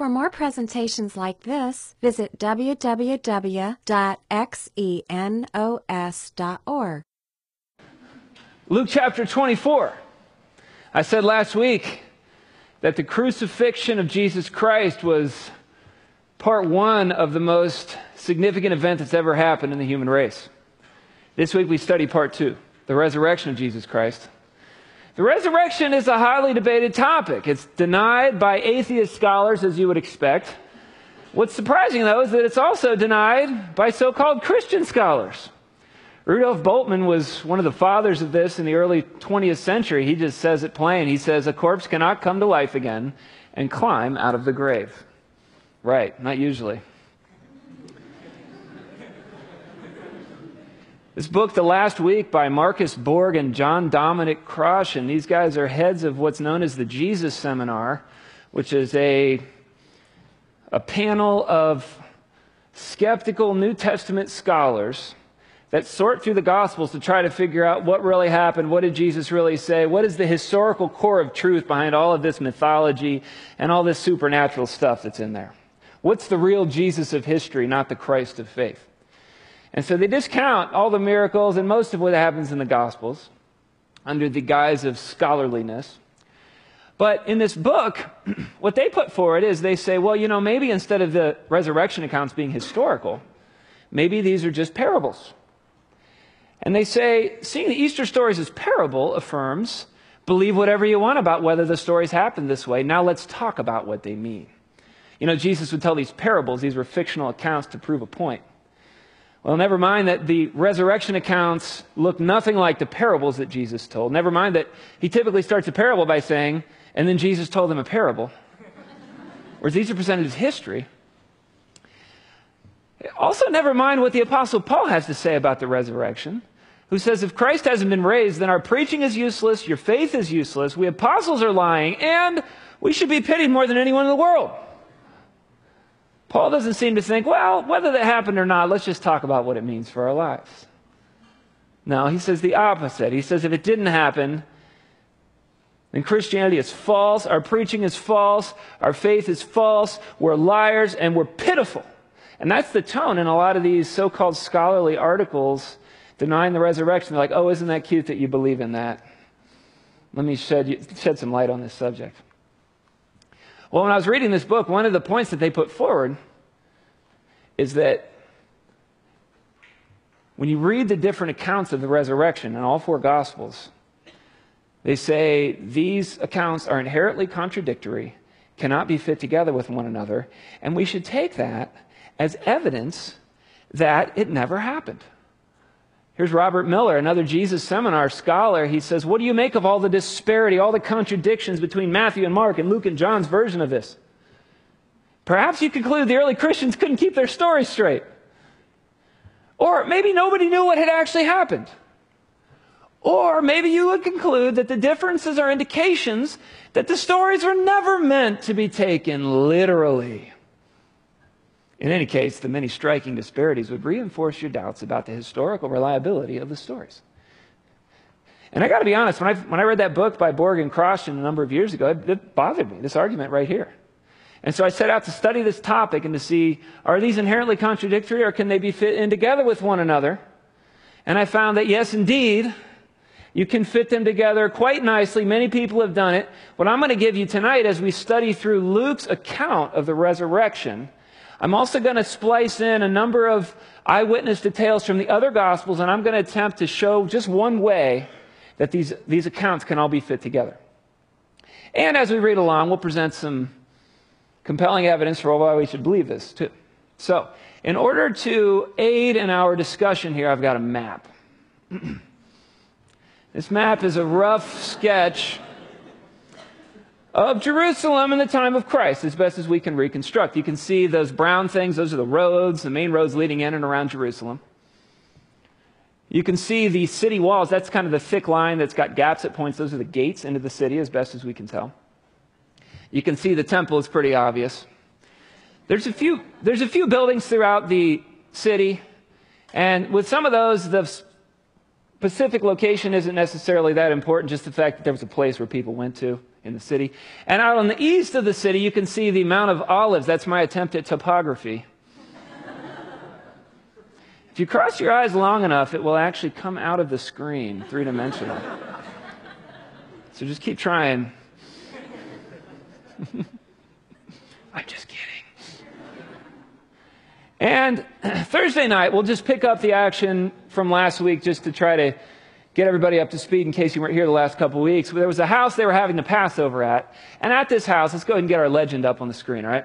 For more presentations like this, visit www.xenos.org. Luke chapter 24. I said last week that the crucifixion of Jesus Christ was part one of the most significant event that's ever happened in the human race. This week we study part two, the resurrection of Jesus Christ. The resurrection is a highly debated topic. It's denied by atheist scholars, as you would expect. What's surprising, though, is that it's also denied by so called Christian scholars. Rudolf Bultmann was one of the fathers of this in the early 20th century. He just says it plain. He says, A corpse cannot come to life again and climb out of the grave. Right, not usually. This book, The Last Week, by Marcus Borg and John Dominic Crossan, and these guys are heads of what's known as the Jesus Seminar, which is a, a panel of skeptical New Testament scholars that sort through the Gospels to try to figure out what really happened, what did Jesus really say, what is the historical core of truth behind all of this mythology and all this supernatural stuff that's in there. What's the real Jesus of history, not the Christ of faith? And so they discount all the miracles and most of what happens in the Gospels under the guise of scholarliness. But in this book, what they put forward is they say, well, you know, maybe instead of the resurrection accounts being historical, maybe these are just parables. And they say, seeing the Easter stories as parable affirms, believe whatever you want about whether the stories happened this way. Now let's talk about what they mean. You know, Jesus would tell these parables, these were fictional accounts to prove a point. Well, never mind that the resurrection accounts look nothing like the parables that Jesus told. Never mind that he typically starts a parable by saying, and then Jesus told them a parable. Whereas these are presented as history. Also, never mind what the Apostle Paul has to say about the resurrection, who says, if Christ hasn't been raised, then our preaching is useless, your faith is useless, we apostles are lying, and we should be pitied more than anyone in the world. Paul doesn't seem to think, well, whether that happened or not, let's just talk about what it means for our lives. No, he says the opposite. He says if it didn't happen, then Christianity is false, our preaching is false, our faith is false, we're liars, and we're pitiful. And that's the tone in a lot of these so called scholarly articles denying the resurrection. They're like, oh, isn't that cute that you believe in that? Let me shed, shed some light on this subject. Well, when I was reading this book, one of the points that they put forward is that when you read the different accounts of the resurrection in all four Gospels, they say these accounts are inherently contradictory, cannot be fit together with one another, and we should take that as evidence that it never happened. Here's Robert Miller, another Jesus seminar scholar. He says, What do you make of all the disparity, all the contradictions between Matthew and Mark and Luke and John's version of this? Perhaps you conclude the early Christians couldn't keep their story straight. Or maybe nobody knew what had actually happened. Or maybe you would conclude that the differences are indications that the stories were never meant to be taken literally. In any case, the many striking disparities would reinforce your doubts about the historical reliability of the stories. And I got to be honest, when I, when I read that book by Borg and Crossan a number of years ago, it, it bothered me, this argument right here. And so I set out to study this topic and to see are these inherently contradictory or can they be fit in together with one another? And I found that yes, indeed, you can fit them together quite nicely. Many people have done it. What I'm going to give you tonight as we study through Luke's account of the resurrection I'm also going to splice in a number of eyewitness details from the other Gospels, and I'm going to attempt to show just one way that these, these accounts can all be fit together. And as we read along, we'll present some compelling evidence for why we should believe this, too. So, in order to aid in our discussion here, I've got a map. this map is a rough sketch of Jerusalem in the time of Christ, as best as we can reconstruct. You can see those brown things, those are the roads, the main roads leading in and around Jerusalem. You can see the city walls, that's kind of the thick line that's got gaps at points. Those are the gates into the city, as best as we can tell. You can see the temple is pretty obvious. There's a few, there's a few buildings throughout the city, and with some of those, the specific location isn't necessarily that important, just the fact that there was a place where people went to in the city. And out on the east of the city, you can see the Mount of Olives. That's my attempt at topography. if you cross your eyes long enough, it will actually come out of the screen, three dimensional. so just keep trying. I'm just kidding. And Thursday night, we'll just pick up the action from last week just to try to get everybody up to speed in case you weren't here the last couple weeks. There was a house they were having the Passover at. And at this house, let's go ahead and get our legend up on the screen, all right?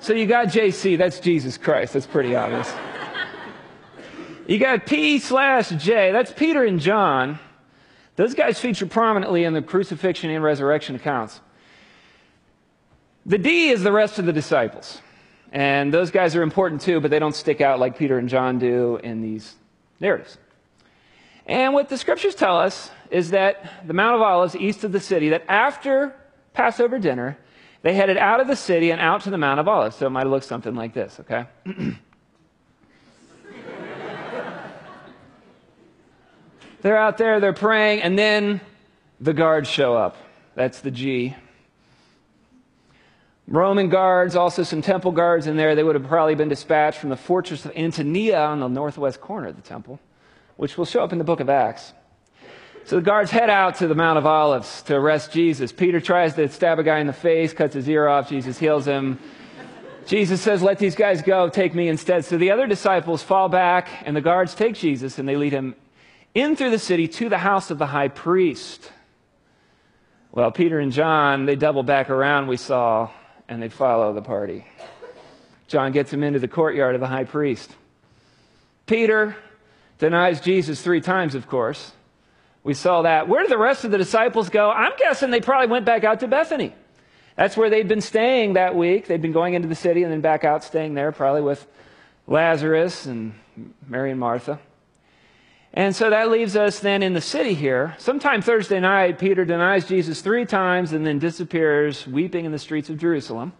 so you got JC, that's Jesus Christ. That's pretty obvious. You got P slash J, that's Peter and John. Those guys feature prominently in the crucifixion and resurrection accounts. The D is the rest of the disciples. And those guys are important too, but they don't stick out like Peter and John do in these narratives. And what the scriptures tell us is that the Mount of Olives, east of the city, that after Passover dinner, they headed out of the city and out to the Mount of Olives. So it might look something like this, okay? they're out there, they're praying, and then the guards show up. That's the G. Roman guards, also some temple guards in there. They would have probably been dispatched from the fortress of Antonia on the northwest corner of the temple, which will show up in the book of Acts. So the guards head out to the Mount of Olives to arrest Jesus. Peter tries to stab a guy in the face, cuts his ear off. Jesus heals him. Jesus says, Let these guys go, take me instead. So the other disciples fall back, and the guards take Jesus and they lead him in through the city to the house of the high priest. Well, Peter and John, they double back around, we saw, and they follow the party. John gets him into the courtyard of the high priest. Peter denies Jesus three times, of course. We saw that. Where did the rest of the disciples go? I'm guessing they probably went back out to Bethany. That's where they'd been staying that week. They'd been going into the city and then back out, staying there, probably with Lazarus and Mary and Martha. And so that leaves us then in the city here. Sometime Thursday night, Peter denies Jesus three times and then disappears, weeping in the streets of Jerusalem.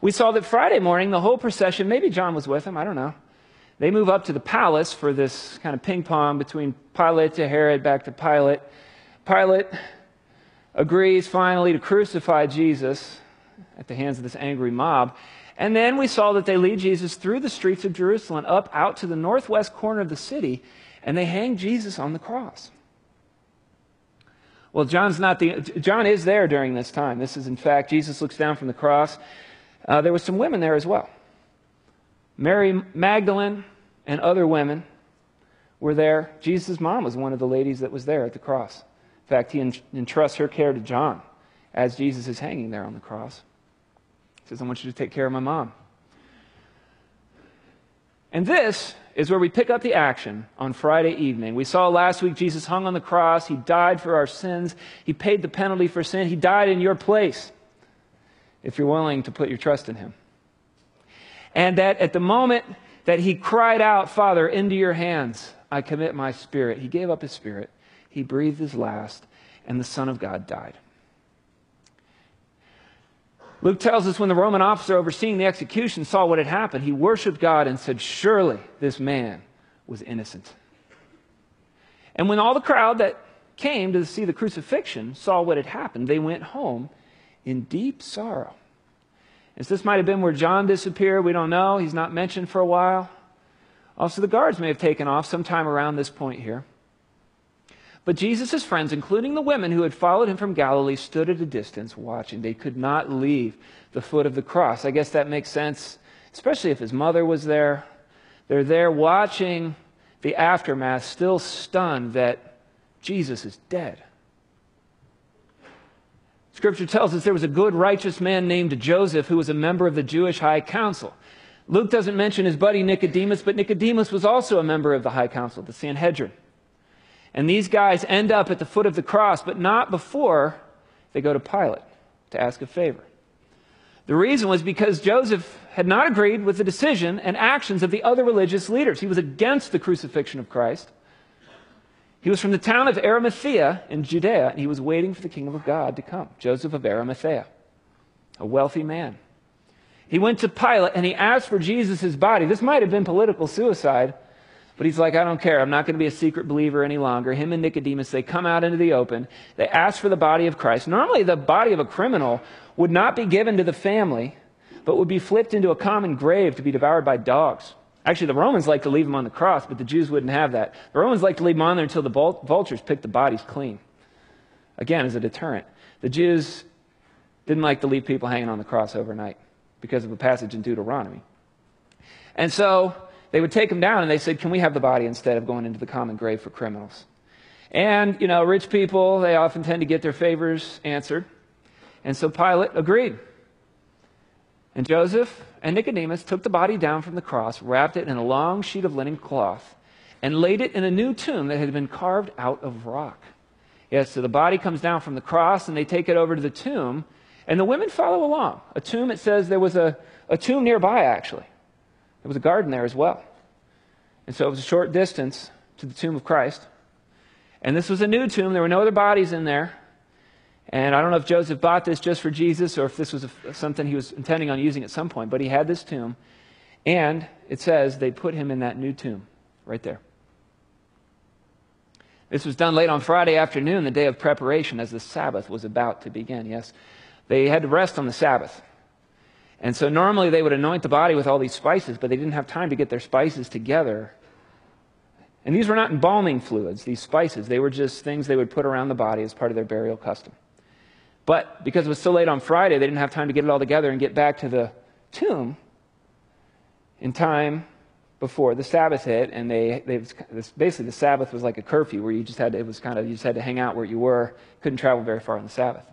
We saw that Friday morning, the whole procession, maybe John was with him, I don't know. They move up to the palace for this kind of ping pong between Pilate to Herod, back to Pilate. Pilate agrees finally to crucify Jesus at the hands of this angry mob. And then we saw that they lead Jesus through the streets of Jerusalem up out to the northwest corner of the city and they hang Jesus on the cross. Well, John's not the, John is there during this time. This is, in fact, Jesus looks down from the cross. Uh, there were some women there as well. Mary Magdalene and other women were there. Jesus' mom was one of the ladies that was there at the cross. In fact, he entrusts her care to John as Jesus is hanging there on the cross. He says, I want you to take care of my mom. And this is where we pick up the action on Friday evening. We saw last week Jesus hung on the cross. He died for our sins. He paid the penalty for sin. He died in your place if you're willing to put your trust in him. And that at the moment that he cried out, Father, into your hands I commit my spirit, he gave up his spirit. He breathed his last, and the Son of God died. Luke tells us when the Roman officer overseeing the execution saw what had happened, he worshiped God and said, Surely this man was innocent. And when all the crowd that came to see the crucifixion saw what had happened, they went home in deep sorrow. So this might have been where John disappeared. We don't know. He's not mentioned for a while. Also, the guards may have taken off sometime around this point here. But Jesus' friends, including the women who had followed him from Galilee, stood at a distance watching. They could not leave the foot of the cross. I guess that makes sense, especially if his mother was there. They're there watching the aftermath, still stunned that Jesus is dead. Scripture tells us there was a good, righteous man named Joseph who was a member of the Jewish High Council. Luke doesn't mention his buddy Nicodemus, but Nicodemus was also a member of the High Council, the Sanhedrin. And these guys end up at the foot of the cross, but not before they go to Pilate to ask a favor. The reason was because Joseph had not agreed with the decision and actions of the other religious leaders. He was against the crucifixion of Christ. He was from the town of Arimathea in Judea, and he was waiting for the kingdom of God to come. Joseph of Arimathea, a wealthy man. He went to Pilate and he asked for Jesus' body. This might have been political suicide, But he's like, I don't care. I'm not going to be a secret believer any longer. Him and Nicodemus, they come out into the open. They ask for the body of Christ. Normally, the body of a criminal would not be given to the family, but would be flipped into a common grave to be devoured by dogs. Actually, the Romans like to leave him on the cross, but the Jews wouldn't have that. The Romans like to leave him on there until the vultures pick the bodies clean. Again, as a deterrent. The Jews didn't like to leave people hanging on the cross overnight because of a passage in Deuteronomy. And so they would take him down and they said, Can we have the body instead of going into the common grave for criminals? And, you know, rich people, they often tend to get their favors answered. And so Pilate agreed. And Joseph and Nicodemus took the body down from the cross, wrapped it in a long sheet of linen cloth, and laid it in a new tomb that had been carved out of rock. Yes, so the body comes down from the cross, and they take it over to the tomb, and the women follow along. A tomb, it says there was a, a tomb nearby, actually. There was a garden there as well. And so it was a short distance to the tomb of Christ. And this was a new tomb. There were no other bodies in there. And I don't know if Joseph bought this just for Jesus or if this was a, something he was intending on using at some point, but he had this tomb. And it says they put him in that new tomb right there. This was done late on Friday afternoon, the day of preparation, as the Sabbath was about to begin. Yes, they had to rest on the Sabbath. And so normally they would anoint the body with all these spices, but they didn't have time to get their spices together. And these were not embalming fluids, these spices. They were just things they would put around the body as part of their burial custom. But because it was so late on Friday, they didn't have time to get it all together and get back to the tomb in time before the Sabbath hit. And they, they basically the Sabbath was like a curfew where you just had to, it was kind of you just had to hang out where you were, couldn't travel very far on the Sabbath.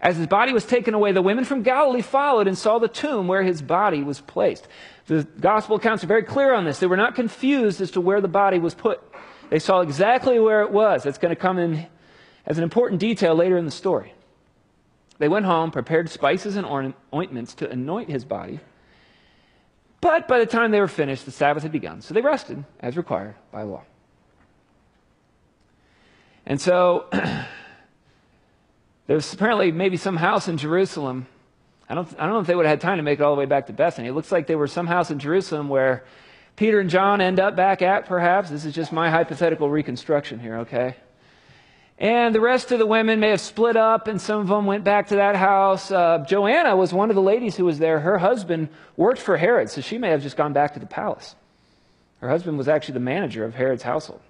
As his body was taken away, the women from Galilee followed and saw the tomb where his body was placed. The gospel accounts are very clear on this. They were not confused as to where the body was put. They saw exactly where it was. That's going to come in as an important detail later in the story. They went home, prepared spices and ointments to anoint his body. But by the time they were finished, the Sabbath had begun. So they rested as required by law. And so there was apparently maybe some house in Jerusalem. I don't, I don't know if they would have had time to make it all the way back to Bethany. It looks like there were some house in Jerusalem where Peter and John end up back at, perhaps. This is just my hypothetical reconstruction here, okay? And the rest of the women may have split up, and some of them went back to that house. Uh, Joanna was one of the ladies who was there. Her husband worked for Herod, so she may have just gone back to the palace. Her husband was actually the manager of Herod's household.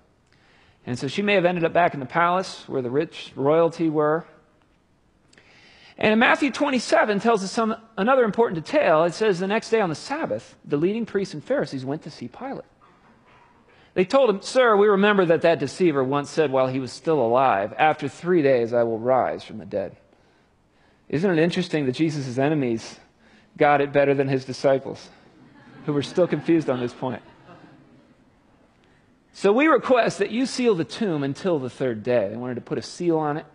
And so she may have ended up back in the palace where the rich royalty were. And in Matthew 27 tells us some, another important detail. It says the next day on the Sabbath, the leading priests and Pharisees went to see Pilate. They told him, Sir, we remember that that deceiver once said while he was still alive, After three days I will rise from the dead. Isn't it interesting that Jesus' enemies got it better than his disciples, who were still confused on this point? So we request that you seal the tomb until the third day. They wanted to put a seal on it.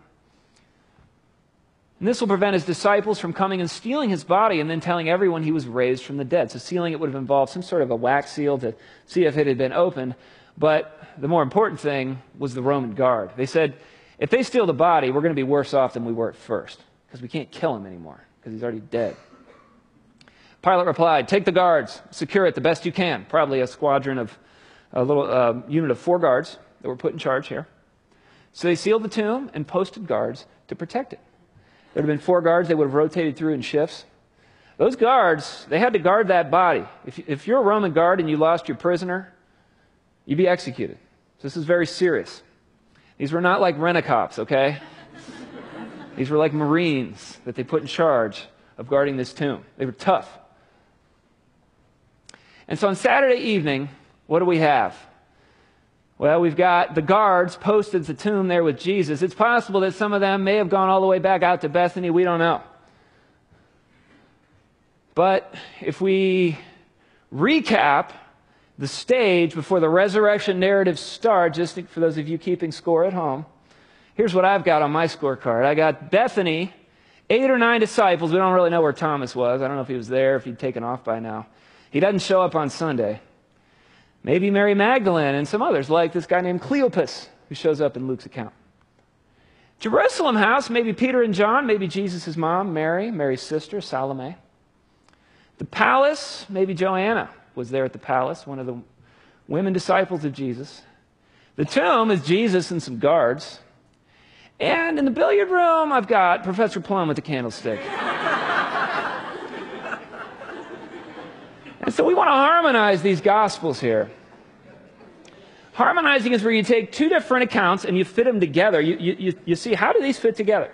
And this will prevent his disciples from coming and stealing his body and then telling everyone he was raised from the dead. So, sealing it would have involved some sort of a wax seal to see if it had been opened. But the more important thing was the Roman guard. They said, if they steal the body, we're going to be worse off than we were at first because we can't kill him anymore because he's already dead. Pilate replied, Take the guards, secure it the best you can. Probably a squadron of a little uh, unit of four guards that were put in charge here. So they sealed the tomb and posted guards to protect it. There would have been four guards, they would have rotated through in shifts. Those guards, they had to guard that body. If, if you're a Roman guard and you lost your prisoner, you'd be executed. So this is very serious. These were not like rent-a-cops, okay? These were like Marines that they put in charge of guarding this tomb. They were tough. And so on Saturday evening, what do we have? Well, we've got the guards posted at the tomb there with Jesus. It's possible that some of them may have gone all the way back out to Bethany. We don't know. But if we recap the stage before the resurrection narrative starts, just for those of you keeping score at home, here's what I've got on my scorecard. I got Bethany, eight or nine disciples. We don't really know where Thomas was. I don't know if he was there, if he'd taken off by now. He doesn't show up on Sunday. Maybe Mary Magdalene and some others, like this guy named Cleopas, who shows up in Luke's account. Jerusalem house, maybe Peter and John, maybe Jesus' mom, Mary, Mary's sister, Salome. The palace, maybe Joanna was there at the palace, one of the women disciples of Jesus. The tomb is Jesus and some guards. And in the billiard room, I've got Professor Plum with the candlestick. and so we want to harmonize these gospels here. Harmonizing is where you take two different accounts and you fit them together. You, you, you, see how do these fit together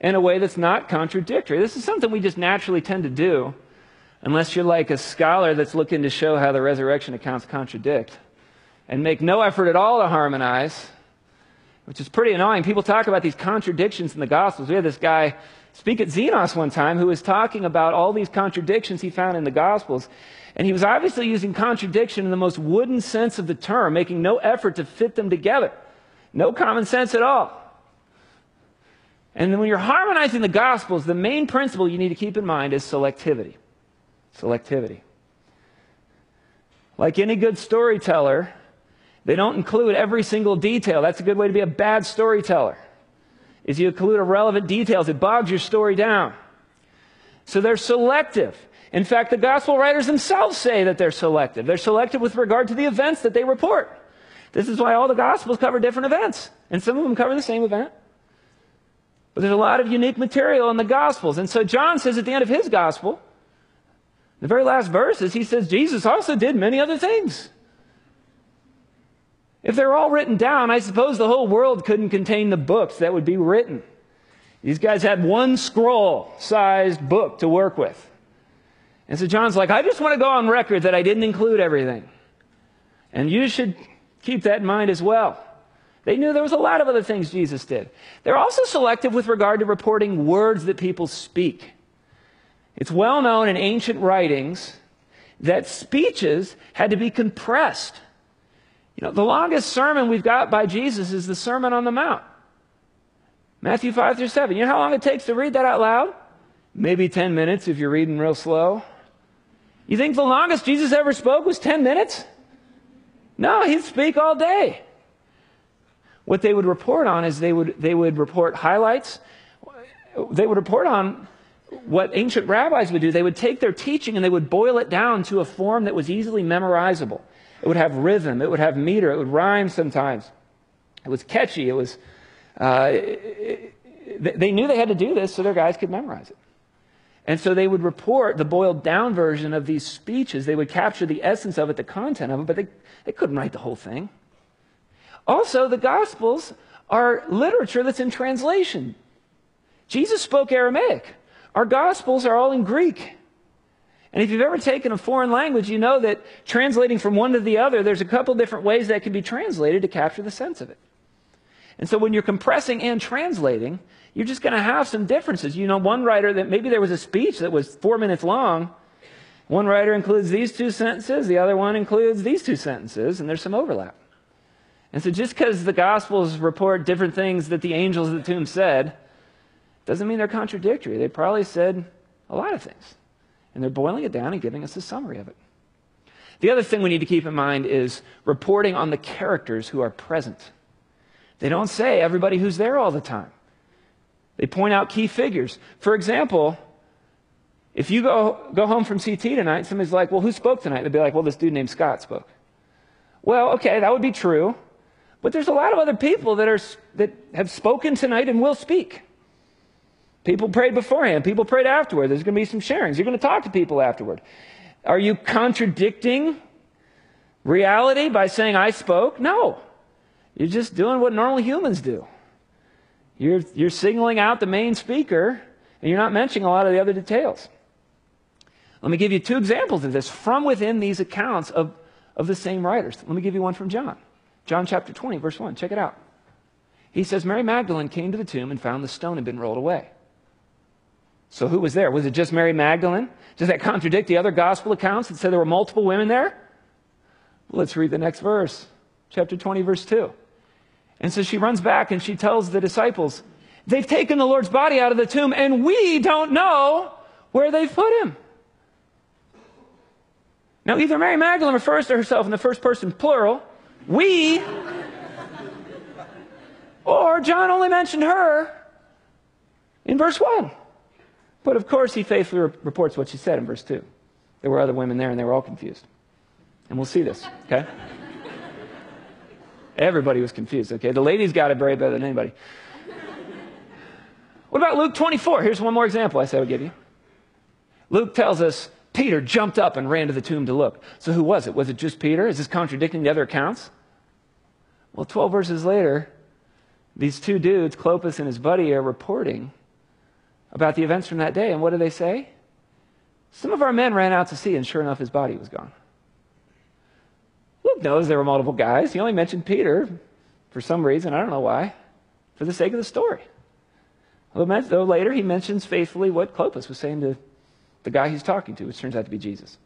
in a way that's not contradictory. This is something we just naturally tend to do unless you're like a scholar that's looking to show how the resurrection accounts contradict and make no effort at all to harmonize, which is pretty annoying. People talk about these contradictions in the Gospels. We had this guy speak at Xenos one time who was talking about all these contradictions he found in the Gospels. And he was obviously using contradiction in the most wooden sense of the term, making no effort to fit them together. No common sense at all. And then when you're harmonizing the Gospels, the main principle you need to keep in mind is selectivity. Selectivity. Like any good storyteller, they don't include every single detail. That's a good way to be a bad storyteller. Is you include irrelevant details. It bogs your story down. So they're selective. In fact, the gospel writers themselves say that they're selective. They're selective with regard to the events that they report. This is why all the gospels cover different events, and some of them cover the same event. But there's a lot of unique material in the gospels. And so John says at the end of his gospel, the very last verses, he says Jesus also did many other things. If they're all written down, I suppose the whole world couldn't contain the books that would be written. These guys had one scroll sized book to work with. And so John's like, I just want to go on record that I didn't include everything. And you should keep that in mind as well. They knew there was a lot of other things Jesus did. They're also selective with regard to reporting words that people speak. It's well known in ancient writings that speeches had to be compressed. You know, the longest sermon we've got by Jesus is the Sermon on the Mount. Matthew 5 through 7. You know how long it takes to read that out loud? Maybe 10 minutes if you're reading real slow. You think the longest Jesus ever spoke was 10 minutes? No, he'd speak all day. What they would report on is they would, they would report highlights. They would report on what ancient rabbis would do. They would take their teaching and they would boil it down to a form that was easily memorizable. It would have rhythm, it would have meter, it would rhyme sometimes. It was catchy, it was. Uh, it, it, they knew they had to do this so their guys could memorize it. And so they would report the boiled down version of these speeches. They would capture the essence of it, the content of it, but they, they couldn't write the whole thing. Also, the Gospels are literature that's in translation. Jesus spoke Aramaic. Our Gospels are all in Greek. And if you've ever taken a foreign language, you know that translating from one to the other, there's a couple different ways that can be translated to capture the sense of it. And so when you're compressing and translating, you're just going to have some differences. You know, one writer that maybe there was a speech that was four minutes long. One writer includes these two sentences, the other one includes these two sentences, and there's some overlap. And so just because the Gospels report different things that the angels at the tomb said, doesn't mean they're contradictory. They probably said a lot of things. And they're boiling it down and giving us a summary of it. The other thing we need to keep in mind is reporting on the characters who are present. They don't say everybody who's there all the time. They point out key figures. For example, if you go, go home from CT tonight, somebody's like, well, who spoke tonight? They'd be like, well, this dude named Scott spoke. Well, okay, that would be true. But there's a lot of other people that, are, that have spoken tonight and will speak. People prayed beforehand. People prayed afterward. There's going to be some sharings. You're going to talk to people afterward. Are you contradicting reality by saying, I spoke? No. You're just doing what normal humans do. You're, you're signaling out the main speaker, and you're not mentioning a lot of the other details. Let me give you two examples of this from within these accounts of, of the same writers. Let me give you one from John. John chapter 20, verse 1. Check it out. He says, Mary Magdalene came to the tomb and found the stone had been rolled away. So who was there? Was it just Mary Magdalene? Does that contradict the other gospel accounts that said there were multiple women there? Let's read the next verse. Chapter 20, verse 2. And so she runs back and she tells the disciples, They've taken the Lord's body out of the tomb, and we don't know where they've put him. Now, either Mary Magdalene refers to herself in the first person plural, we, or John only mentioned her in verse 1. But of course, he faithfully reports what she said in verse 2. There were other women there, and they were all confused. And we'll see this, okay? Everybody was confused, okay? The ladies got it very better than anybody. What about Luke 24? Here's one more example I said I would give you. Luke tells us Peter jumped up and ran to the tomb to look. So who was it? Was it just Peter? Is this contradicting the other accounts? Well, 12 verses later, these two dudes, Cleopas and his buddy, are reporting about the events from that day. And what do they say? Some of our men ran out to see, and sure enough, his body was gone. Luke knows there were multiple guys. He only mentioned Peter for some reason. I don't know why. For the sake of the story. Though later he mentions faithfully what Cleopas was saying to the guy he's talking to, which turns out to be Jesus.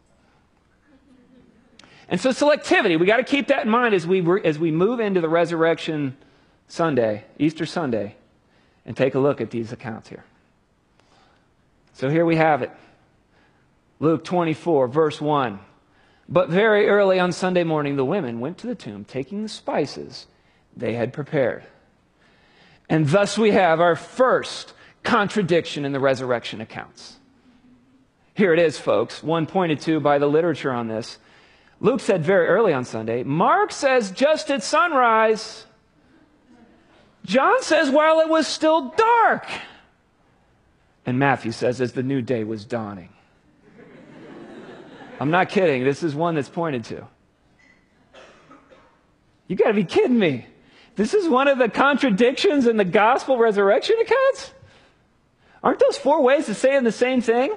And so selectivity, we got to keep that in mind as we, as we move into the resurrection Sunday, Easter Sunday, and take a look at these accounts here. So here we have it. Luke 24, verse 1. But very early on Sunday morning, the women went to the tomb, taking the spices they had prepared. And thus we have our first contradiction in the resurrection accounts. Here it is, folks, one pointed to by the literature on this. Luke said very early on Sunday. Mark says just at sunrise. John says while it was still dark. And Matthew says as the new day was dawning. I'm not kidding. This is one that's pointed to. You got to be kidding me. This is one of the contradictions in the gospel resurrection accounts? Aren't those four ways of saying the same thing?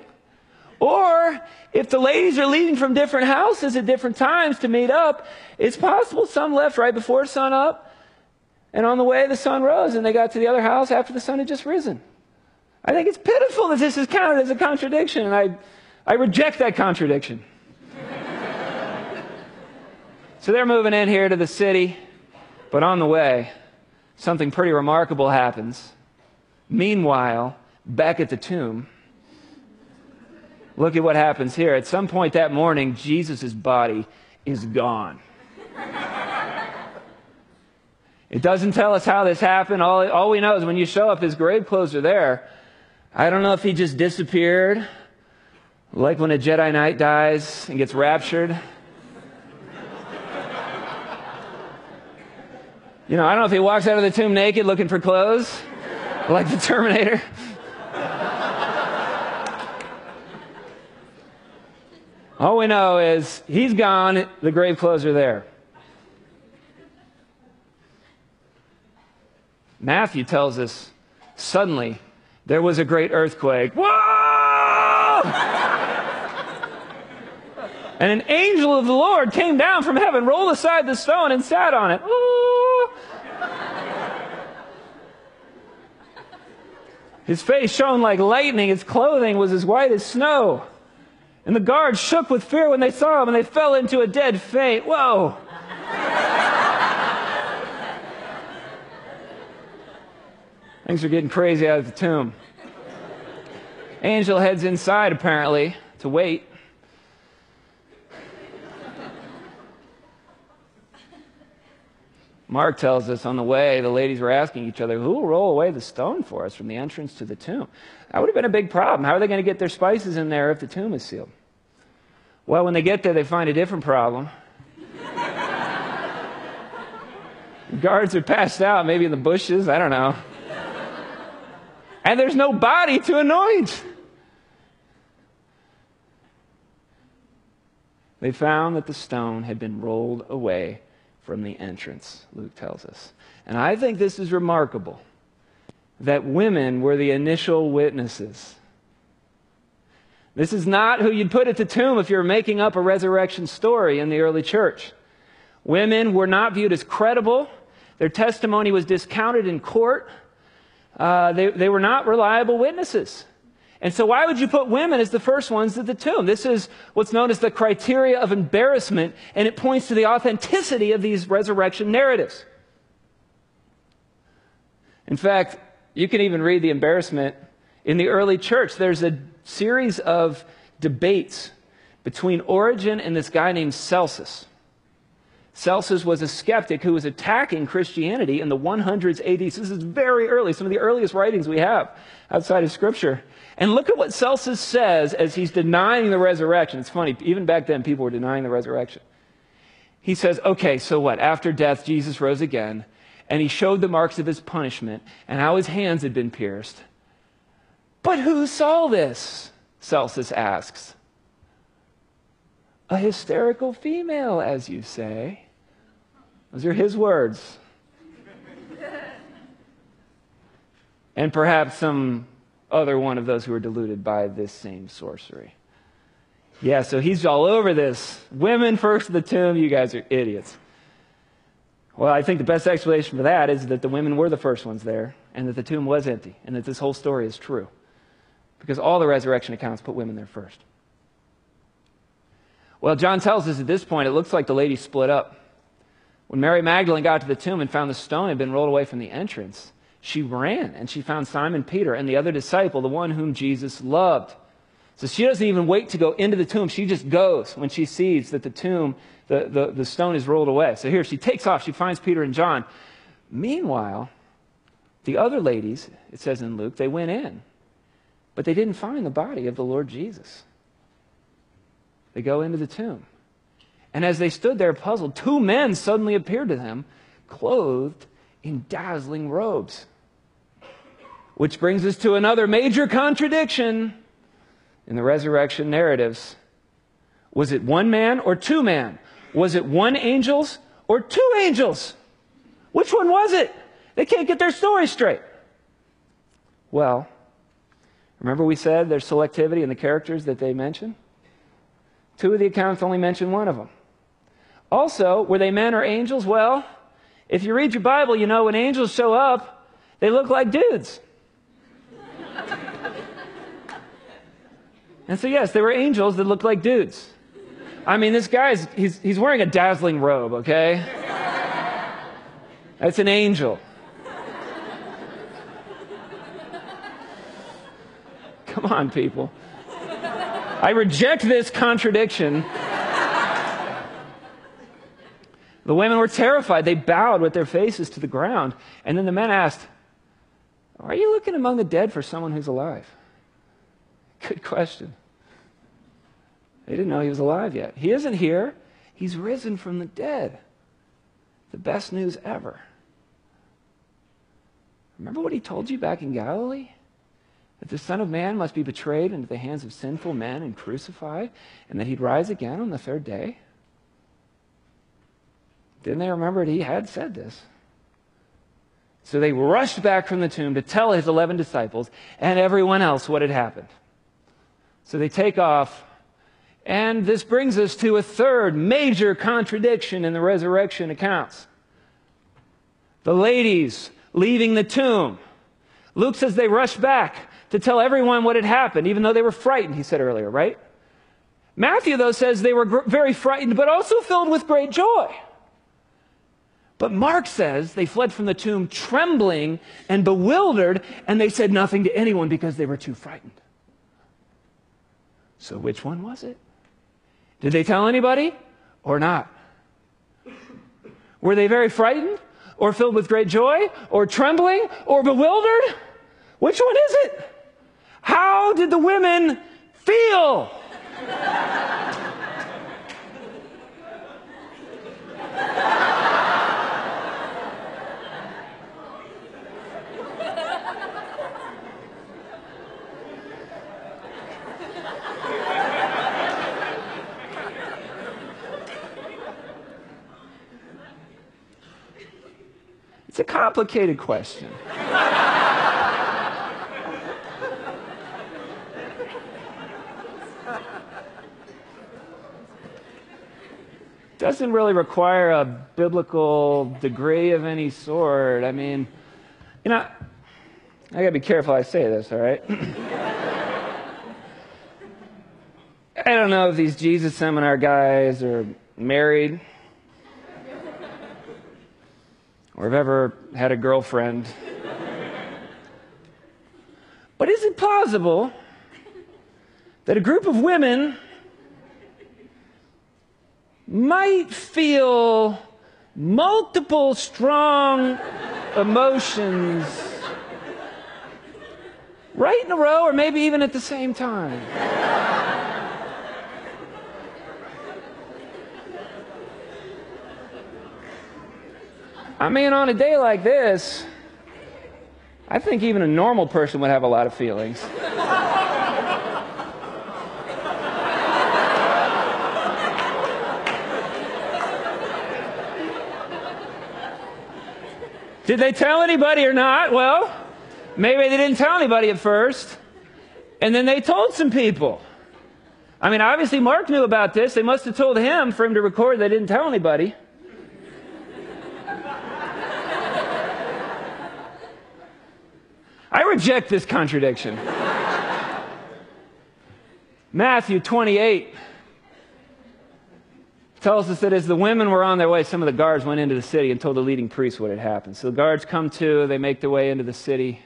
Or if the ladies are leaving from different houses at different times to meet up, it's possible some left right before sun up, and on the way the sun rose, and they got to the other house after the sun had just risen. I think it's pitiful that this is counted as a contradiction, and I, I reject that contradiction. So they're moving in here to the city, but on the way, something pretty remarkable happens. Meanwhile, back at the tomb, look at what happens here. At some point that morning, Jesus' body is gone. It doesn't tell us how this happened. All, all we know is when you show up, his grave clothes are there. I don't know if he just disappeared, like when a Jedi Knight dies and gets raptured. You know, I don't know if he walks out of the tomb naked looking for clothes, like the Terminator. All we know is he's gone, the grave clothes are there. Matthew tells us suddenly there was a great earthquake. Whoa! and an angel of the Lord came down from heaven, rolled aside the stone, and sat on it. Ooh. His face shone like lightning, his clothing was as white as snow. And the guards shook with fear when they saw him, and they fell into a dead faint. Whoa! Things are getting crazy out of the tomb. Angel heads inside, apparently, to wait. Mark tells us on the way, the ladies were asking each other, Who will roll away the stone for us from the entrance to the tomb? That would have been a big problem. How are they going to get their spices in there if the tomb is sealed? Well, when they get there, they find a different problem. Guards are passed out, maybe in the bushes, I don't know and there's no body to anoint. They found that the stone had been rolled away from the entrance, Luke tells us. And I think this is remarkable that women were the initial witnesses. This is not who you'd put at the tomb if you're making up a resurrection story in the early church. Women were not viewed as credible. Their testimony was discounted in court. Uh, they, they were not reliable witnesses. And so, why would you put women as the first ones at the tomb? This is what's known as the criteria of embarrassment, and it points to the authenticity of these resurrection narratives. In fact, you can even read the embarrassment in the early church. There's a series of debates between Origen and this guy named Celsus. Celsus was a skeptic who was attacking Christianity in the 100s AD. So this is very early, some of the earliest writings we have outside of Scripture. And look at what Celsus says as he's denying the resurrection. It's funny, even back then, people were denying the resurrection. he says, okay, so what? After death, Jesus rose again, and he showed the marks of his punishment and how his hands had been pierced. But who saw this? Celsus asks. A hysterical female, as you say. Those are his words. and perhaps some other one of those who are deluded by this same sorcery. Yeah, so he's all over this. Women first to the tomb, you guys are idiots. Well, I think the best explanation for that is that the women were the first ones there, and that the tomb was empty, and that this whole story is true. Because all the resurrection accounts put women there first. Well, John tells us at this point it looks like the ladies split up. When Mary Magdalene got to the tomb and found the stone had been rolled away from the entrance, she ran and she found Simon Peter and the other disciple, the one whom Jesus loved. So she doesn't even wait to go into the tomb. She just goes when she sees that the tomb, the, the, the stone is rolled away. So here she takes off. She finds Peter and John. Meanwhile, the other ladies, it says in Luke, they went in, but they didn't find the body of the Lord Jesus. They go into the tomb. And as they stood there puzzled, two men suddenly appeared to them, clothed in dazzling robes. Which brings us to another major contradiction in the resurrection narratives. Was it one man or two men? Was it one angels or two angels? Which one was it? They can't get their story straight. Well, remember we said there's selectivity in the characters that they mention? Two of the accounts only mention one of them. Also, were they men or angels? Well, if you read your Bible, you know when angels show up, they look like dudes. And so, yes, there were angels that looked like dudes. I mean, this guy's, he's, he's wearing a dazzling robe, okay? That's an angel. Come on, people. I reject this contradiction. The women were terrified. They bowed with their faces to the ground. And then the men asked, Are you looking among the dead for someone who's alive? Good question. They didn't know he was alive yet. He isn't here, he's risen from the dead. The best news ever. Remember what he told you back in Galilee? That the Son of Man must be betrayed into the hands of sinful men and crucified, and that he'd rise again on the third day? Didn't they remember that he had said this? So they rushed back from the tomb to tell his 11 disciples and everyone else what had happened. So they take off, and this brings us to a third major contradiction in the resurrection accounts. The ladies leaving the tomb. Luke says they rushed back to tell everyone what had happened, even though they were frightened, he said earlier, right? Matthew, though, says they were very frightened, but also filled with great joy. But Mark says they fled from the tomb trembling and bewildered, and they said nothing to anyone because they were too frightened. So, which one was it? Did they tell anybody or not? Were they very frightened or filled with great joy or trembling or bewildered? Which one is it? How did the women feel? It's a complicated question. Doesn't really require a biblical degree of any sort. I mean, you know, I gotta be careful I say this, all right? I don't know if these Jesus seminar guys are married or have ever had a girlfriend. but is it possible that a group of women might feel multiple strong emotions right in a row or maybe even at the same time? I mean, on a day like this, I think even a normal person would have a lot of feelings. Did they tell anybody or not? Well, maybe they didn't tell anybody at first. And then they told some people. I mean, obviously, Mark knew about this. They must have told him for him to record. They didn't tell anybody. I reject this contradiction. Matthew 28 tells us that as the women were on their way, some of the guards went into the city and told the leading priests what had happened. So the guards come to, they make their way into the city.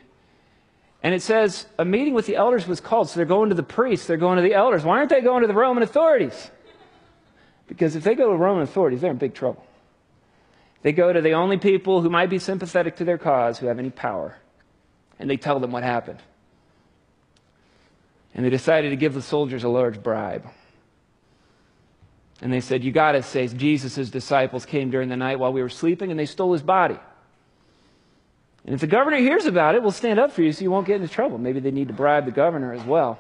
And it says a meeting with the elders was called. So they're going to the priests, they're going to the elders. Why aren't they going to the Roman authorities? Because if they go to Roman authorities, they're in big trouble. They go to the only people who might be sympathetic to their cause, who have any power, and they tell them what happened. And they decided to give the soldiers a large bribe. And they said, You got to say, Jesus' disciples came during the night while we were sleeping and they stole his body. And if the governor hears about it, we'll stand up for you so you won't get into trouble. Maybe they need to bribe the governor as well.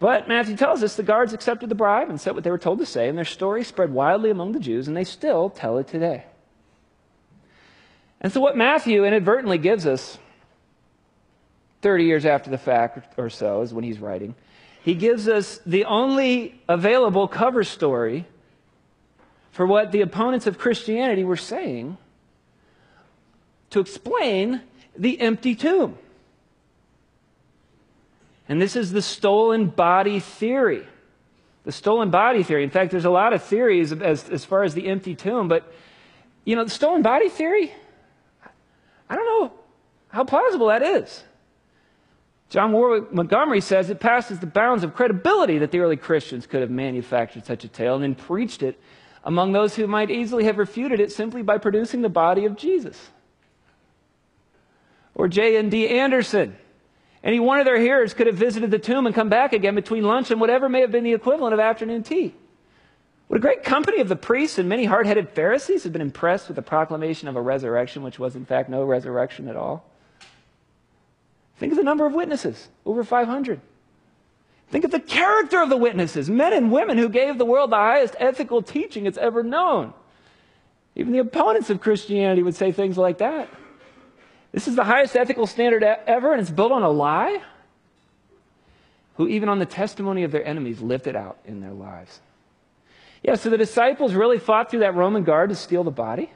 But Matthew tells us the guards accepted the bribe and said what they were told to say, and their story spread widely among the Jews, and they still tell it today. And so, what Matthew inadvertently gives us 30 years after the fact or so is when he's writing he gives us the only available cover story for what the opponents of Christianity were saying to explain the empty tomb. And this is the stolen body theory. The stolen body theory. In fact, there's a lot of theories as, as far as the empty tomb, but, you know, the stolen body theory, I don't know how plausible that is. John Warwick Montgomery says it passes the bounds of credibility that the early Christians could have manufactured such a tale and then preached it among those who might easily have refuted it simply by producing the body of Jesus. Or J.N.D. Anderson. Any one of their hearers could have visited the tomb and come back again between lunch and whatever may have been the equivalent of afternoon tea. What a great company of the priests and many hard headed Pharisees have been impressed with the proclamation of a resurrection, which was in fact no resurrection at all. Think of the number of witnesses over 500. Think of the character of the witnesses men and women who gave the world the highest ethical teaching it's ever known. Even the opponents of Christianity would say things like that. This is the highest ethical standard ever, and it's built on a lie? Who, even on the testimony of their enemies, lived it out in their lives. Yeah, so the disciples really fought through that Roman guard to steal the body.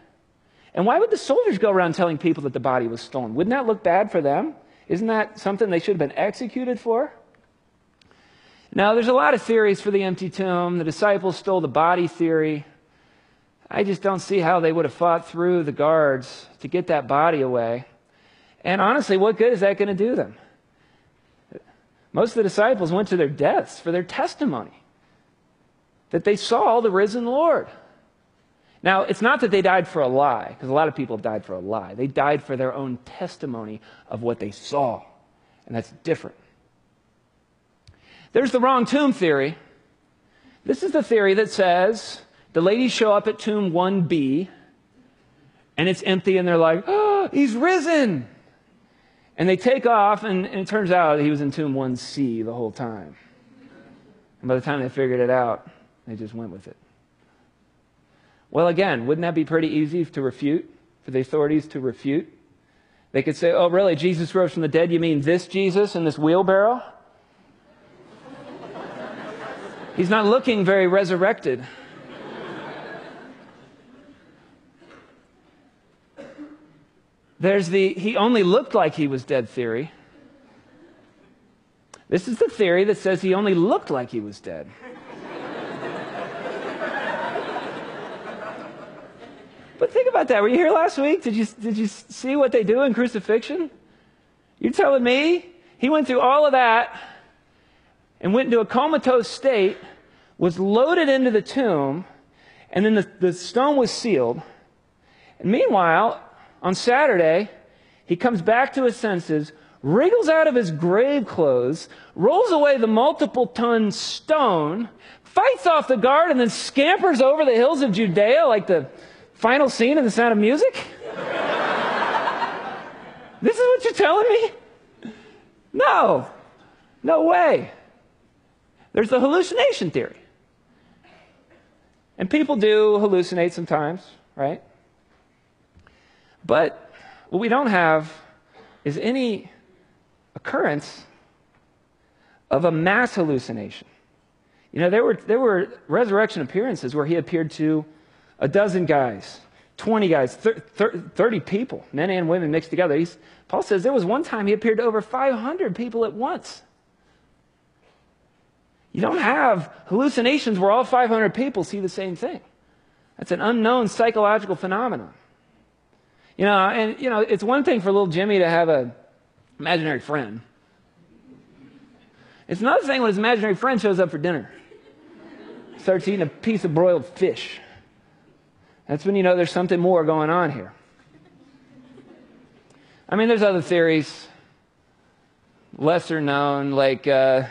And why would the soldiers go around telling people that the body was stolen? Wouldn't that look bad for them? Isn't that something they should have been executed for? Now, there's a lot of theories for the empty tomb. The disciples stole the body theory. I just don't see how they would have fought through the guards to get that body away. And honestly, what good is that going to do them? Most of the disciples went to their deaths for their testimony that they saw the risen Lord. Now, it's not that they died for a lie, because a lot of people have died for a lie. They died for their own testimony of what they saw, and that's different. There's the wrong tomb theory. This is the theory that says the ladies show up at tomb 1B, and it's empty, and they're like, oh, he's risen. And they take off, and, and it turns out he was in tomb 1C the whole time. And by the time they figured it out, they just went with it. Well, again, wouldn't that be pretty easy to refute, for the authorities to refute? They could say, oh, really, Jesus rose from the dead? You mean this Jesus in this wheelbarrow? He's not looking very resurrected. There's the he only looked like he was dead theory. This is the theory that says he only looked like he was dead. But think about that. Were you here last week? Did you, did you see what they do in crucifixion? You're telling me he went through all of that and went into a comatose state, was loaded into the tomb, and then the, the stone was sealed. And meanwhile, on Saturday, he comes back to his senses, wriggles out of his grave clothes, rolls away the multiple ton stone, fights off the guard, and then scampers over the hills of Judea like the Final scene in The Sound of Music? this is what you're telling me? No. No way. There's the hallucination theory. And people do hallucinate sometimes, right? But what we don't have is any occurrence of a mass hallucination. You know, there were, there were resurrection appearances where he appeared to a dozen guys, 20 guys, 30 people, men and women mixed together. He's, Paul says there was one time he appeared to over 500 people at once. You don't have hallucinations where all 500 people see the same thing. That's an unknown psychological phenomenon. You know, and you know, it's one thing for little Jimmy to have an imaginary friend. It's another thing when his imaginary friend shows up for dinner. Starts eating a piece of broiled fish. That's when you know there's something more going on here. I mean, there's other theories, lesser known, like uh,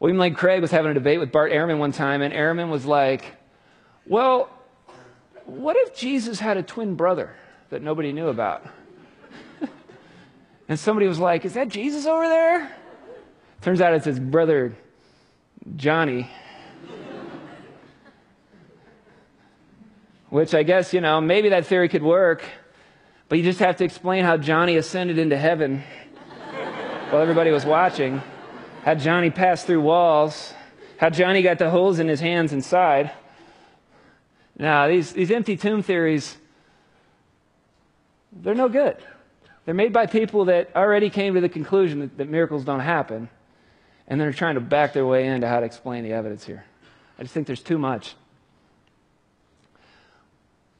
William Lane Craig was having a debate with Bart Ehrman one time, and Ehrman was like, Well, what if Jesus had a twin brother that nobody knew about? and somebody was like, Is that Jesus over there? Turns out it's his brother, Johnny. Which I guess, you know, maybe that theory could work, but you just have to explain how Johnny ascended into heaven while everybody was watching, how Johnny passed through walls, how Johnny got the holes in his hands inside. Now, these, these empty tomb theories, they're no good. They're made by people that already came to the conclusion that, that miracles don't happen, and they're trying to back their way into how to explain the evidence here. I just think there's too much.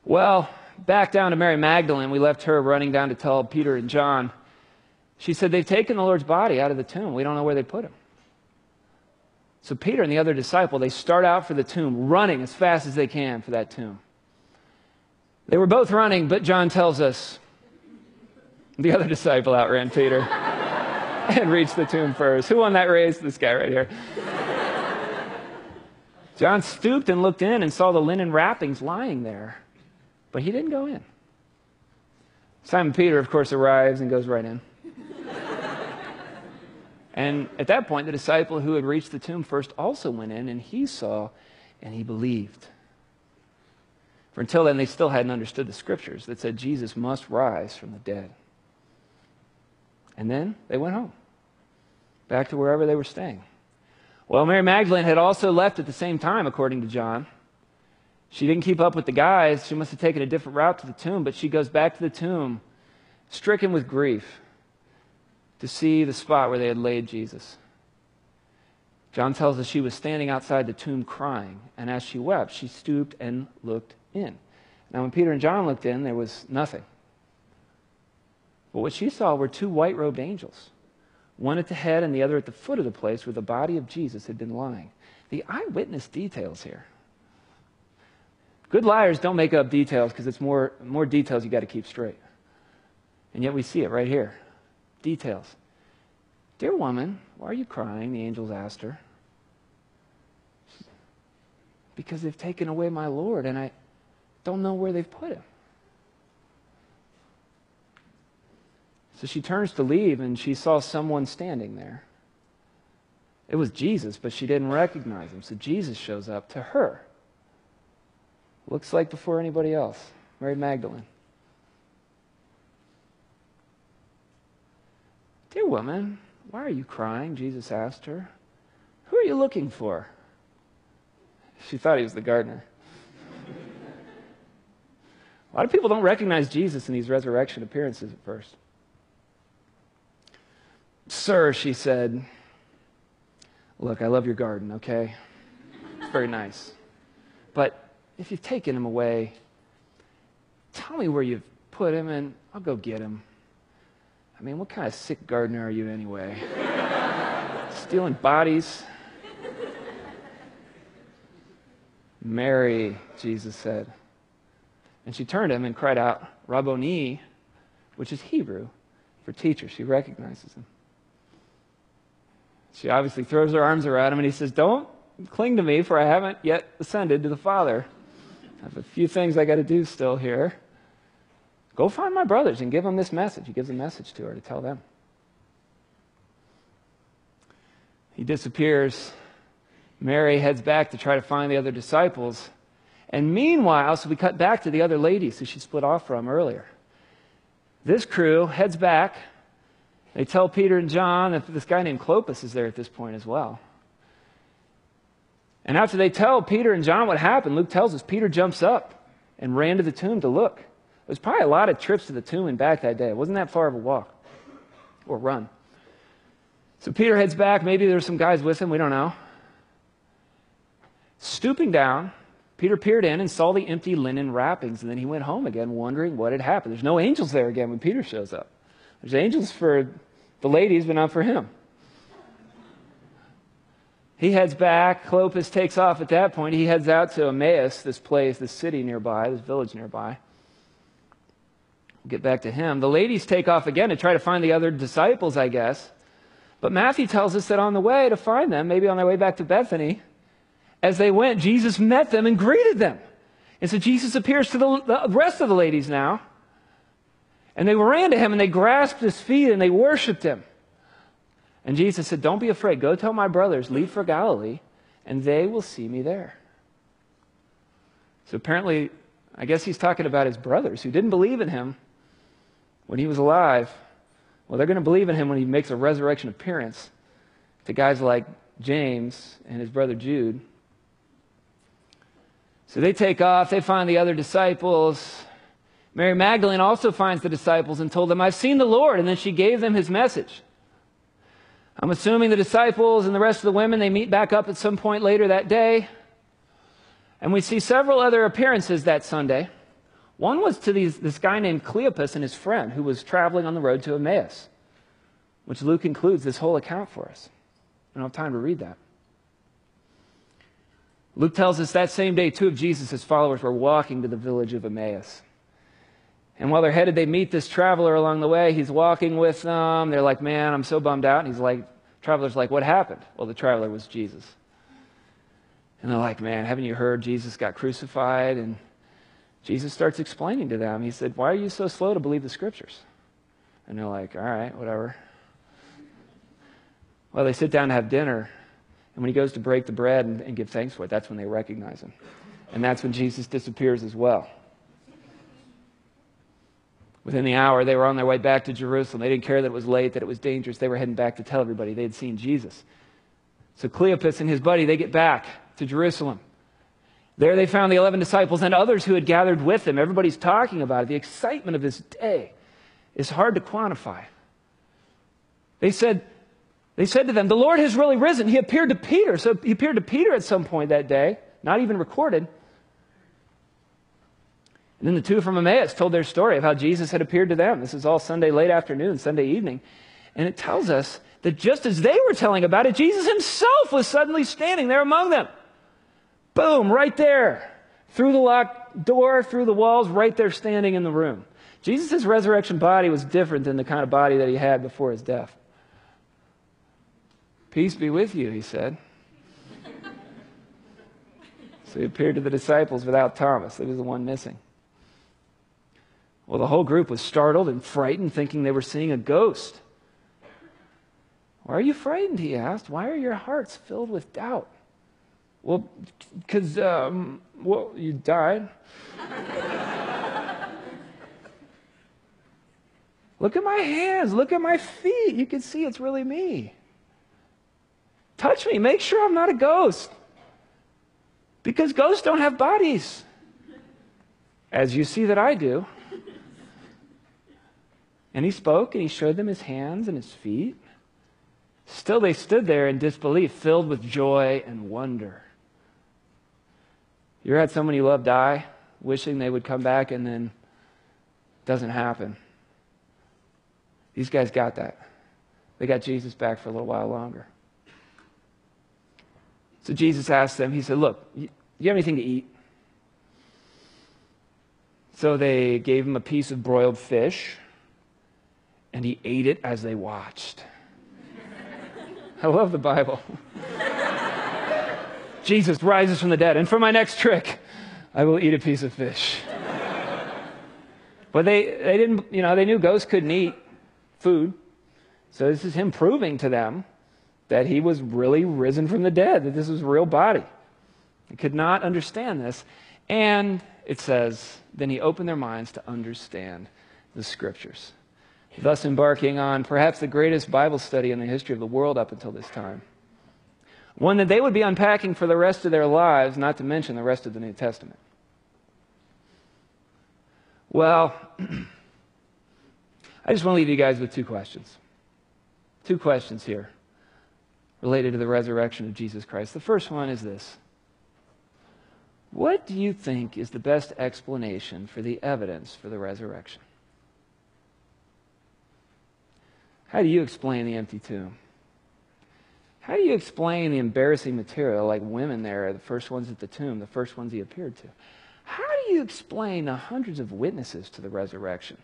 Well, back down to Mary Magdalene, we left her running down to tell Peter and John. She said, They've taken the Lord's body out of the tomb. We don't know where they put him. So Peter and the other disciple, they start out for the tomb, running as fast as they can for that tomb. They were both running, but John tells us the other disciple outran Peter and reached the tomb first. Who won that race? This guy right here. John stooped and looked in and saw the linen wrappings lying there. But he didn't go in. Simon Peter, of course, arrives and goes right in. and at that point, the disciple who had reached the tomb first also went in, and he saw and he believed. For until then, they still hadn't understood the scriptures that said Jesus must rise from the dead. And then they went home, back to wherever they were staying. Well, Mary Magdalene had also left at the same time, according to John. She didn't keep up with the guys. She must have taken a different route to the tomb, but she goes back to the tomb, stricken with grief, to see the spot where they had laid Jesus. John tells us she was standing outside the tomb crying, and as she wept, she stooped and looked in. Now, when Peter and John looked in, there was nothing. But what she saw were two white robed angels, one at the head and the other at the foot of the place where the body of Jesus had been lying. The eyewitness details here Good liars don't make up details because it's more, more details you got to keep straight. And yet we see it right here. Details. Dear woman, why are you crying? The angels asked her. Because they've taken away my Lord and I don't know where they've put him. So she turns to leave and she saw someone standing there. It was Jesus, but she didn't recognize him. So Jesus shows up to her. Looks like before anybody else. Mary Magdalene. Dear woman, why are you crying? Jesus asked her. Who are you looking for? She thought he was the gardener. A lot of people don't recognize Jesus in these resurrection appearances at first. Sir, she said, Look, I love your garden, okay? It's very nice. But if you've taken him away, tell me where you've put him and I'll go get him. I mean, what kind of sick gardener are you anyway? Stealing bodies? Mary, Jesus said. And she turned to him and cried out, Rabboni, which is Hebrew for teacher. She recognizes him. She obviously throws her arms around him and he says, Don't cling to me, for I haven't yet ascended to the Father. I have a few things I got to do still here. Go find my brothers and give them this message. He gives a message to her to tell them. He disappears. Mary heads back to try to find the other disciples. And meanwhile, so we cut back to the other ladies who she split off from earlier. This crew heads back. They tell Peter and John that this guy named Cleopas is there at this point as well. And after they tell Peter and John what happened, Luke tells us Peter jumps up and ran to the tomb to look. It was probably a lot of trips to the tomb and back that day. It wasn't that far of a walk or run. So Peter heads back. Maybe there's some guys with him. We don't know. Stooping down, Peter peered in and saw the empty linen wrappings, and then he went home again, wondering what had happened. There's no angels there again when Peter shows up. There's angels for the ladies, but not for him. He heads back. Cleopas takes off at that point. He heads out to Emmaus, this place, this city nearby, this village nearby. We'll get back to him. The ladies take off again to try to find the other disciples, I guess. But Matthew tells us that on the way to find them, maybe on their way back to Bethany, as they went, Jesus met them and greeted them. And so Jesus appears to the, rest of the ladies now. And they ran to him and they grasped his feet and they worshiped him. And Jesus said, Don't be afraid. Go tell my brothers, leave for Galilee, and they will see me there. So apparently, I guess he's talking about his brothers who didn't believe in him when he was alive. Well, they're going to believe in him when he makes a resurrection appearance to guys like James and his brother Jude. So they take off, they find the other disciples. Mary Magdalene also finds the disciples and told them, I've seen the Lord. And then she gave them his message. I'm assuming the disciples and the rest of the women, they meet back up at some point later that day. And we see several other appearances that Sunday. One was to these, this guy named Cleopas and his friend who was traveling on the road to Emmaus, which Luke includes this whole account for us. I don't have time to read that. Luke tells us that same day, two of Jesus' followers were walking to the village of Emmaus. And while they're headed, they meet this traveler along the way. He's walking with them. They're like, man, I'm so bummed out. And he's like, traveler's like, what happened? Well, the traveler was Jesus. And they're like, man, haven't you heard Jesus got crucified? And Jesus starts explaining to them. He said, why are you so slow to believe the scriptures? And they're like, all right, whatever. Well, they sit down to have dinner. And when he goes to break the bread and, and give thanks for it, that's when they recognize him. And that's when Jesus disappears as well. Within the hour, they were on their way back to Jerusalem. They didn't care that it was late, that it was dangerous. They were heading back to tell everybody they had seen Jesus. So Cleopas and his buddy, they get back to Jerusalem. There they found the 11 disciples and others who had gathered with them. Everybody's talking about it. The excitement of this day is hard to quantify. They said, they said to them, The Lord has really risen. He appeared to Peter. So he appeared to Peter at some point that day, not even recorded. And then the two from Emmaus told their story of how Jesus had appeared to them. This is all Sunday late afternoon, Sunday evening. And it tells us that just as they were telling about it, Jesus himself was suddenly standing there among them. Boom, right there. Through the locked door, through the walls, right there standing in the room. Jesus' resurrection body was different than the kind of body that he had before his death. Peace be with you, he said. so he appeared to the disciples without Thomas. He was the one missing. Well, the whole group was startled and frightened, thinking they were seeing a ghost. Why are you frightened? He asked. Why are your hearts filled with doubt? Well, because, um, well, you died. Look at my hands. Look at my feet. You can see it's really me. Touch me. Make sure I'm not a ghost. Because ghosts don't have bodies, as you see that I do. And he spoke and he showed them his hands and his feet. Still, they stood there in disbelief, filled with joy and wonder. You ever had someone you love die, wishing they would come back, and then it doesn't happen? These guys got that. They got Jesus back for a little while longer. So Jesus asked them, He said, Look, you have anything to eat? So they gave him a piece of broiled fish and he ate it as they watched. I love the Bible. Jesus rises from the dead. And for my next trick, I will eat a piece of fish. but they, they didn't, you know, they knew ghosts couldn't eat food. So this is him proving to them that he was really risen from the dead, that this was a real body. They could not understand this. And it says, then he opened their minds to understand the scriptures, thus embarking on perhaps the greatest Bible study in the history of the world up until this time. One that they would be unpacking for the rest of their lives, not to mention the rest of the New Testament. Well, I just want to leave you guys with two questions. Two questions here related to the resurrection of Jesus Christ. The first one is this What do you think is the best explanation for the evidence for the resurrection? How do you explain the empty tomb? How do you explain the embarrassing material like women there, are the first ones at the tomb, the first ones he appeared to? How do you explain the hundreds of witnesses to the resurrection?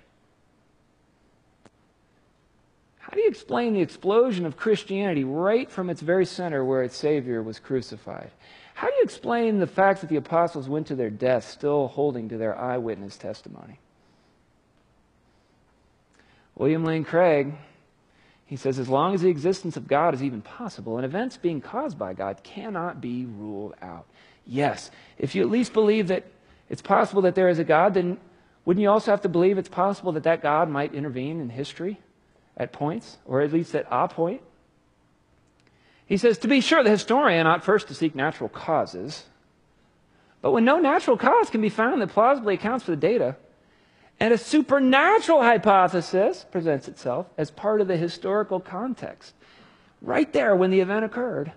How do you explain the explosion of Christianity right from its very center where its Savior was crucified? How do you explain the fact that the apostles went to their death still holding to their eyewitness testimony? William Lane Craig, he says, as long as the existence of God is even possible, and events being caused by God cannot be ruled out. Yes, if you at least believe that it's possible that there is a God, then wouldn't you also have to believe it's possible that that God might intervene in history? at points, or at least at a point. He says, To be sure, the historian ought first to seek natural causes. But when no natural cause can be found that plausibly accounts for the data, and a supernatural hypothesis presents itself as part of the historical context, right there when the event occurred,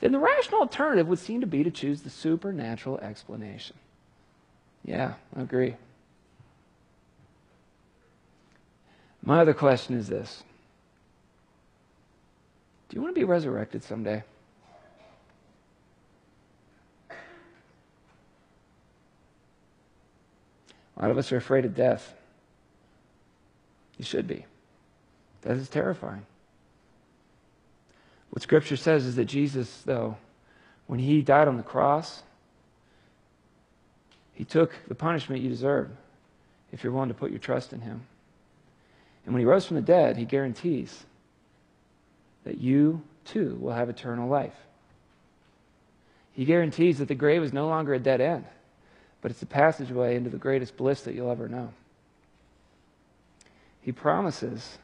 then the rational alternative would seem to be to choose the supernatural explanation. Yeah, I agree. My other question is this Do you want to be resurrected someday? A lot of us are afraid of death. You should be. Death is terrifying. What Scripture says is that Jesus, though, when he died on the cross, he took the punishment you deserve if you're willing to put your trust in him. And when he rose from the dead, he guarantees that you too will have eternal life. He guarantees that the grave is no longer a dead end, but it's a passageway into the greatest bliss that you'll ever know. He promises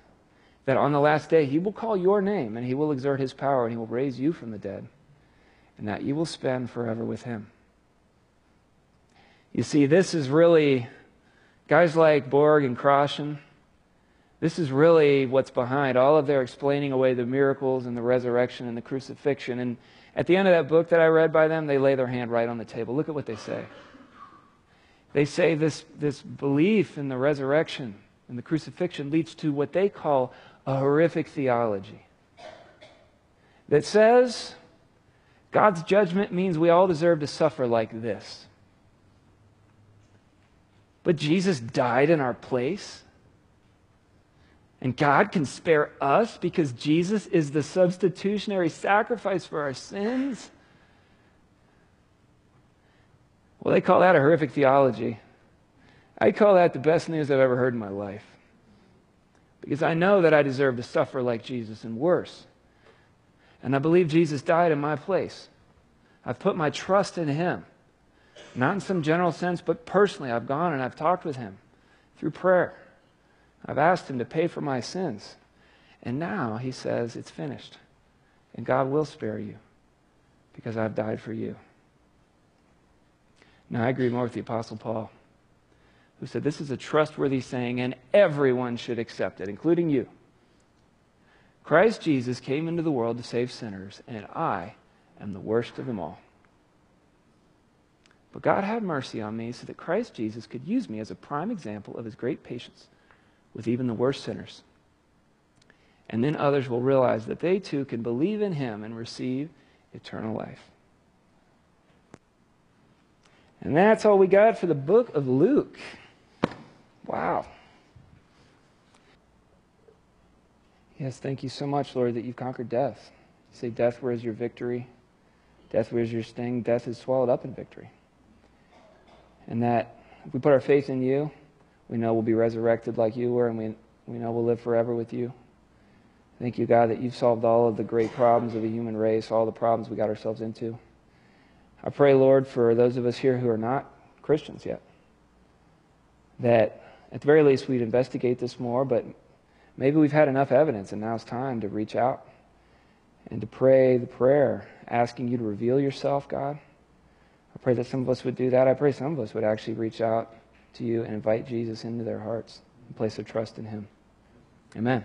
that on the last day he will call your name and he will exert his power and he will raise you from the dead, and that you will spend forever with him. You see, this is really guys like Borg and Crossan this is really what's behind all of their explaining away the miracles and the resurrection and the crucifixion. And at the end of that book that I read by them, they lay their hand right on the table. Look at what they say. They say this, this belief in the resurrection and the crucifixion leads to what they call a horrific theology that says God's judgment means we all deserve to suffer like this. But Jesus died in our place. And God can spare us because Jesus is the substitutionary sacrifice for our sins. Well, they call that a horrific theology. I call that the best news I've ever heard in my life. Because I know that I deserve to suffer like Jesus and worse. And I believe Jesus died in my place. I've put my trust in him. Not in some general sense, but personally, I've gone and I've talked with him through prayer. I've asked him to pay for my sins. And now he says, It's finished. And God will spare you because I've died for you. Now, I agree more with the Apostle Paul, who said, This is a trustworthy saying, and everyone should accept it, including you. Christ Jesus came into the world to save sinners, and I am the worst of them all. But God had mercy on me so that Christ Jesus could use me as a prime example of his great patience with even the worst sinners. And then others will realize that they too can believe in him and receive eternal life. And that's all we got for the book of Luke. Wow. Yes, thank you so much, Lord, that you've conquered death. You say, Death, where is your victory? Death, where is your sting? Death is swallowed up in victory. And that if we put our faith in you, we know we'll be resurrected like you were, and we, we know we'll live forever with you. Thank you, God, that you've solved all of the great problems of the human race, all the problems we got ourselves into. I pray, Lord, for those of us here who are not Christians yet, that at the very least we'd investigate this more, but maybe we've had enough evidence and now it's time to reach out and to pray the prayer asking you to reveal yourself, God. I pray that some of us would do that. I pray some of us would actually reach out to you and invite Jesus into their hearts and place their trust in him. Amen.